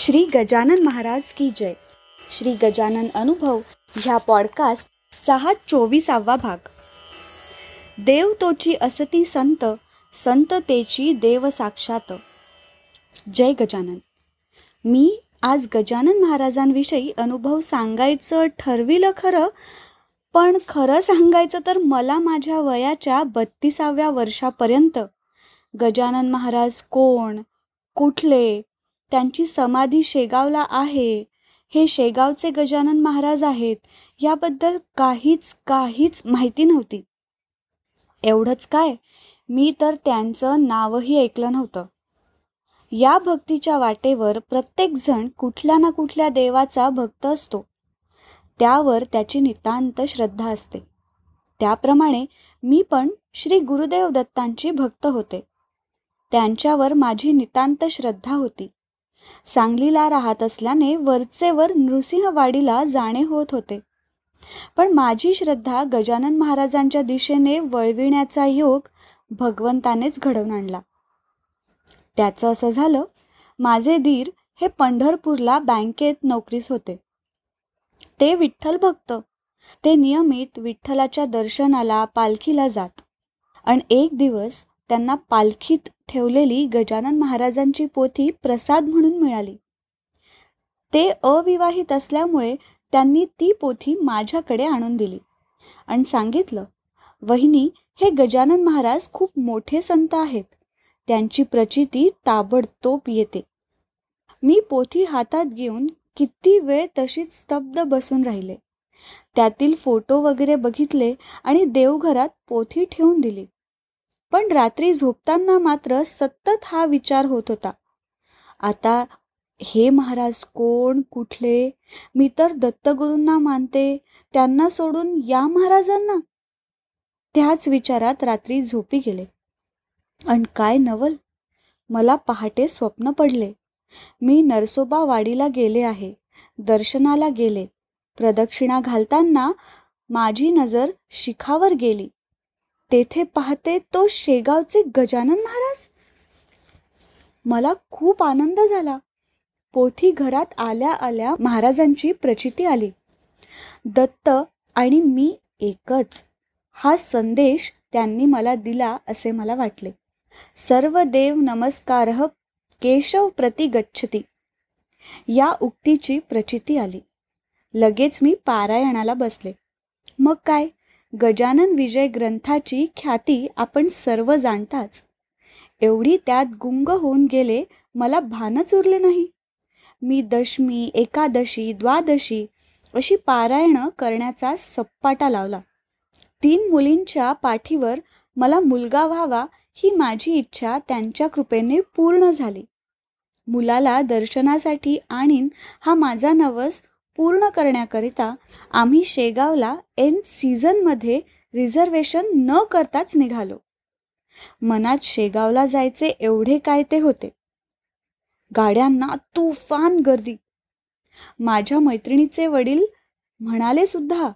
श्री गजानन महाराज की जय. श्री गजानन अनुभव ह्या पॉडकास्टचा हा चोवीसावा भाग. देव तोची असती संत संत तेची देव साक्षात. जय गजानन. मी आज गजानन महाराजांविषयी अनुभव सांगायचं ठरविलं खरं पण खरं सांगायचं तर मला माझ्या वयाच्या बत्तीसाव्या वर्षापर्यंत गजानन महाराज कोण कुठले त्यांची समाधी शेगावला आहे. हे शेगावचे गजानन महाराज आहेत. याबद्दल काहीच काहीच माहिती नव्हती. एवढंच काय? मी तर त्यांचं नावही ऐकलं नव्हतं. या भक्तीच्या वाटेवर प्रत्येकजण कुठल्या ना कुठल्या देवाचा भक्त असतो. त्यावर त्याची नितांत श्रद्धा असते. त्याप्रमाणे मी पण श्री गुरुदेव दत्तांची भक्त होते. त्यांच्यावर माझी नितांत श्रद्धा होती. सांगलीला राहत असल्याने वरचेवर नृसिंहवाडीला जाणे होत होते. पण माझी श्रद्धा गजानन महाराजांच्या दिशेने वळविण्याचा योग भगवंतानेच घडवून आणला. त्याचं असं झालं माझे दीर हे पंढरपूरला बँकेत नोकरीस होते. ते विठ्ठल भक्त. ते नियमित विठ्ठलाच्या दर्शनाला पालखीला जात. आणि एक दिवस त्यांना पालखीत ठेवलेली गजानन महाराजांची पोथी प्रसाद म्हणून मिळाली. ते अविवाहित असल्यामुळे त्यांनी ती पोथी माझ्याकडे आणून दिली. आणि सांगितलं वहिनी हे गजानन महाराज खूप मोठे संत आहेत. त्यांची प्रचिती ताबडतोब येते. मी पोथी हातात घेऊन किती वेळ तशीच स्तब्ध बसून राहिले. त्यातील फोटो वगैरे बघितले आणि देवघरात पोथी ठेवून दिली. पण रात्री झोपताना मात्र सतत हा विचार होत होता. आता हे महाराज कोण कुठले? मी तर दत्तगुरूंना मानते त्यांना सोडून या महाराजांना? त्याच विचारात रात्री झोपी गेले. अन काय नवल? मला पहाटे स्वप्न पडले. मी नरसोबा वाडीला गेले आहे दर्शनाला गेले. प्रदक्षिणा घालताना माझी नजर शिखावर गेली. तेथे पाहते तो शेगावचे गजानन महाराज? मला खूप आनंद झाला. पोथी घरात आल्या आल्या महाराजांची प्रचिती आली. दत्त आणि मी एकच. हा संदेश त्यांनी मला दिला असे मला वाटले. सर्व देव नमस्कार केशव प्रति गच्छती. या उक्तीची प्रचिती आली. लगेच मी पारायणाला बसले. मग काय? गजानन विजय ग्रंथाची ख्याती आपण सर्व जाणताच. एवढी त्यात गुंग होऊन गेले मला भानच उरले नाही. मी दशमी एकादशी द्वादशी अशी पारायणं करण्याचा सप्पाटा लावला. तीन मुलींच्या पाठीवर मला मुलगा व्हावा ही माझी इच्छा त्यांच्या कृपेने पूर्ण झाली. मुलाला दर्शनासाठी आणीन हा माझा नवस पूर्ण करण्याकरिता आम्ही शेगावला एन सीझनमध्ये रिझर्वेशन न करताच निघालो. मनात शेगावला जायचे एवढे काय ते होते. गाड्यांना तुफान गर्दी. माझ्या मैत्रिणीचे वडील म्हणाले सुद्धा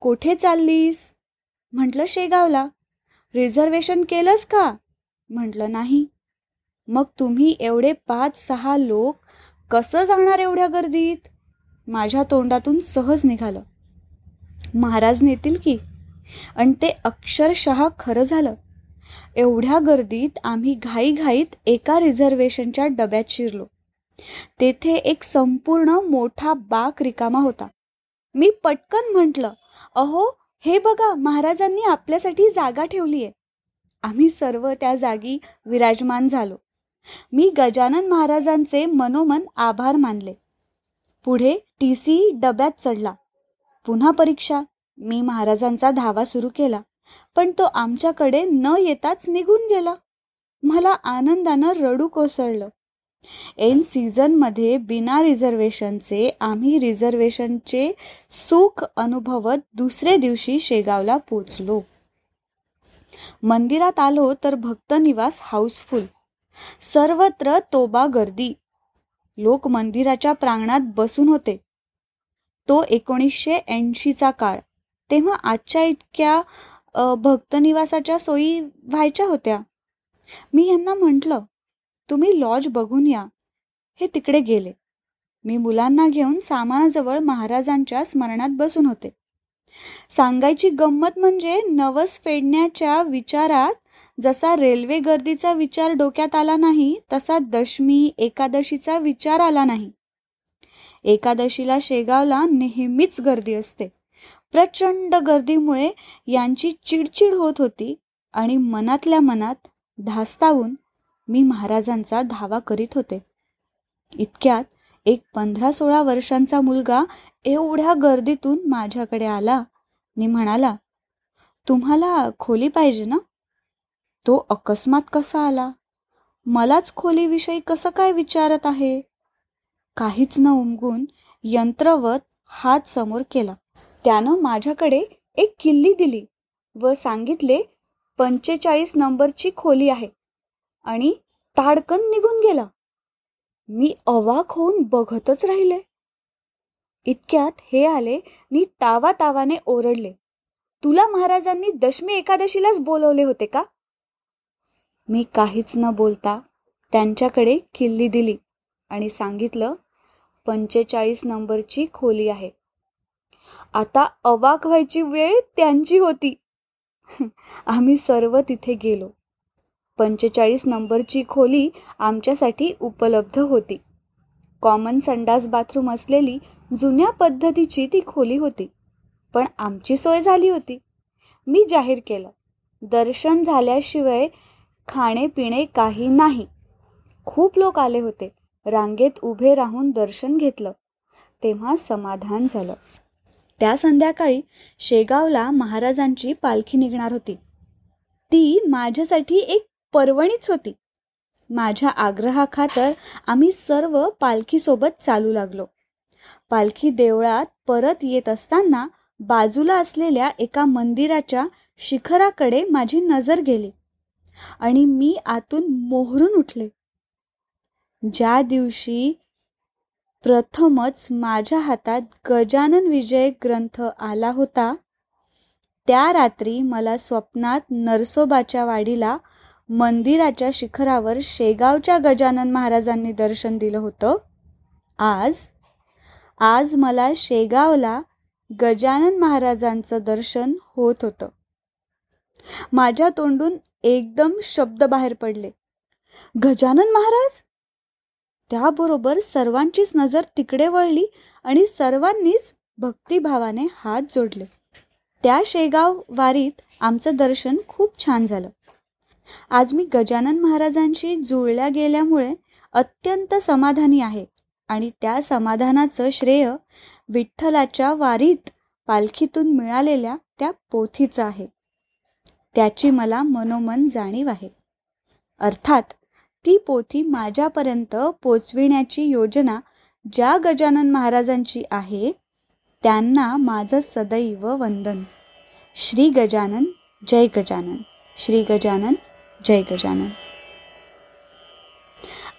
कोठे चाललीस? म्हटलं शेगावला. रिझर्वेशन केलंस का? म्हटलं नाही. मग तुम्ही एवढे पाच सहा लोक कसं जाणार एवढ्या गर्दीत? माझ्या तोंडातून सहज निघालं. महाराज नेतील की? आणि ते अक्षरशः खरं झालं. एवढ्या गर्दीत आम्ही घाईघाईत एका रिझर्वेशनच्या डब्यात शिरलो. तेथे एक संपूर्ण मोठा बाक रिकामा होता. मी पटकन म्हटलं अहो हे बघा महाराजांनी आपल्यासाठी जागा ठेवली आहे आम्ही सर्व त्या जागी विराजमान झालो. मी गजानन महाराजांचे मनोमन आभार मानले. पुढे टी सी डब्यात चढला. पुन्हा परीक्षा. मी महाराजांचा धावा सुरू केला पण तो आमच्याकडे न येताच निघून गेला. मला आनंदानं रडू कोसळलं. एन सीझनमध्ये बिना रिझर्वेशनचे आम्ही रिझर्वेशनचे सुख अनुभवत दुसरे दिवशी शेगावला पोचलो. मंदिरात आलो तर भक्तनिवास हाऊसफुल. सर्वत्र तोबा गर्दी लोक मंदिराच्या प्रांगणात बसून होते. तो एकोणीसशे ऐंशीचा काळ. तेव्हा आजच्या इतक्या भक्तनिवासाच्या सोयी व्हायच्या होत्या. मी यांना म्हटलं तुम्ही लॉज बघून या. हे तिकडे गेले. मी मुलांना घेऊन सामानाजवळ महाराजांच्या स्मरणात बसून होते. सांगायची गंमत म्हणजे नवस फेडण्याच्या विचारात जसा रेल्वे गर्दीचा विचार डोक्यात आला नाही तसा दशमी एकादशीचा विचार आला नाही. एकादशीला शेगावला नेहमीच गर्दी असते. प्रचंड गर्दीमुळे यांची चिडचिड होत होती आणि मनातल्या मनात धास्तावून मी महाराजांचा धावा करीत होते. इतक्यात एक पंधरा सोळा वर्षांचा मुलगा एवढ्या गर्दीतून माझ्याकडे आला. आणि म्हणाला तुम्हाला खोली पाहिजे ना? तो अकस्मात कसा आला? मलाच खोलीविषयी कसं काय विचारत आहे? काहीच न उमगून यंत्रवत हात समोर केला. त्यानं माझ्याकडे एक किल्ली दिली व सांगितले पंचेचाळीस नंबरची खोली आहे. आणि ताडकन निघून गेला. मी अवाक होऊन बघतच राहिले. इतक्यात हे आले नि तावा तावाने ओरडले. तुला महाराजांनी दशमी एकादशीलाच बोलवले होते का? मी काहीच न बोलता त्यांच्याकडे किल्ली दिली आणि सांगितलं पंचेचाळीस नंबरची खोली आहे. आता अवाक व्हायची वेळ त्यांची होती. आम्ही सर्व तिथे गेलो. पंचेचाळीस नंबरची खोली आमच्यासाठी उपलब्ध होती. कॉमन संडास बाथरूम असलेली जुन्या पद्धतीची ती खोली होती पण आमची सोय झाली होती. मी जाहीर केलं दर्शन झाल्याशिवाय खाणेपिणे काही नाही. खूप लोक आले होते रांगेत उभे राहून दर्शन घेतलं. तेव्हा समाधान झालं. त्या संध्याकाळी शेगावला महाराजांची पालखी निघणार होती. ती माझ्यासाठी एक पर्वणीच होती. माझ्या आग्रहाखातर आम्ही सर्व पालखीसोबत चालू लागलो. पालखी देवळात परत येत असताना बाजूला असलेल्या एका मंदिराच्या शिखराकडे माझी नजर गेली आणि मी आतून मोहरून उठले. ज्या दिवशी प्रथमच माझ्या हातात गजानन विजय ग्रंथ आला होता त्या रात्री मला स्वप्नात नरसोबाच्या वाडीला मंदिराच्या शिखरावर शेगावच्या गजानन महाराजांनी दर्शन दिलं होतं. आज आज मला शेगावला गजानन महाराजांचं दर्शन होत होतं. माझ्या तोंडून एकदम शब्द बाहेर पडले. गजानन महाराज? त्याबरोबर सर्वांचीच नजर तिकडे वळली आणि सर्वांनीच भक्तिभावाने हात जोडले. त्या शेगाव वारीत आमचं दर्शन खूप छान झालं. आज मी गजानन महाराजांशी जुळल्या गेल्यामुळे अत्यंत समाधानी आहे आणि त्या समाधानाचं श्रेय विठ्ठलाच्या वारीत पालखीतून मिळालेल्या त्या पोथीचं आहे. त्याची मला मनोमन जाणीव आहे. अर्थात ती पोथी माझ्यापर्यंत पोचविण्याची योजना ज्या गजानन महाराजांची आहे त्यांना माझं सदैव वंदन. श्री गजानन जय गजानन. श्री गजानन जय गजानन.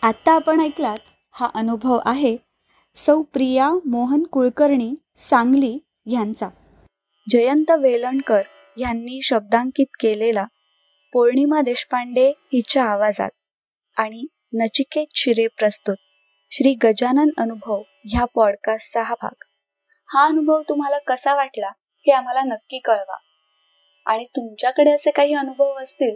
आत्ता आपण ऐकलात हा अनुभव आहे सौ प्रिया मोहन कुलकर्णी सांगली ह्यांचा जयंत वेलणकर यांनी शब्दांकित केलेला पौर्णिमा देशपांडे हिच्या आवाजात आणि नचिकेत शिरे प्रस्तुत श्री गजानन अनुभव ह्या पॉडकास्टचा हा भाग. हा अनुभव तुम्हाला कसा वाटला हे आम्हाला नक्की कळवा. आणि तुमच्याकडे असे काही अनुभव असतील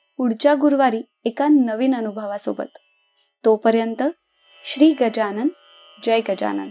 पुढच्या गुरुवारी एका नवीन अनुभवासोबत. तोपर्यंत श्री गजानन जय गजानन.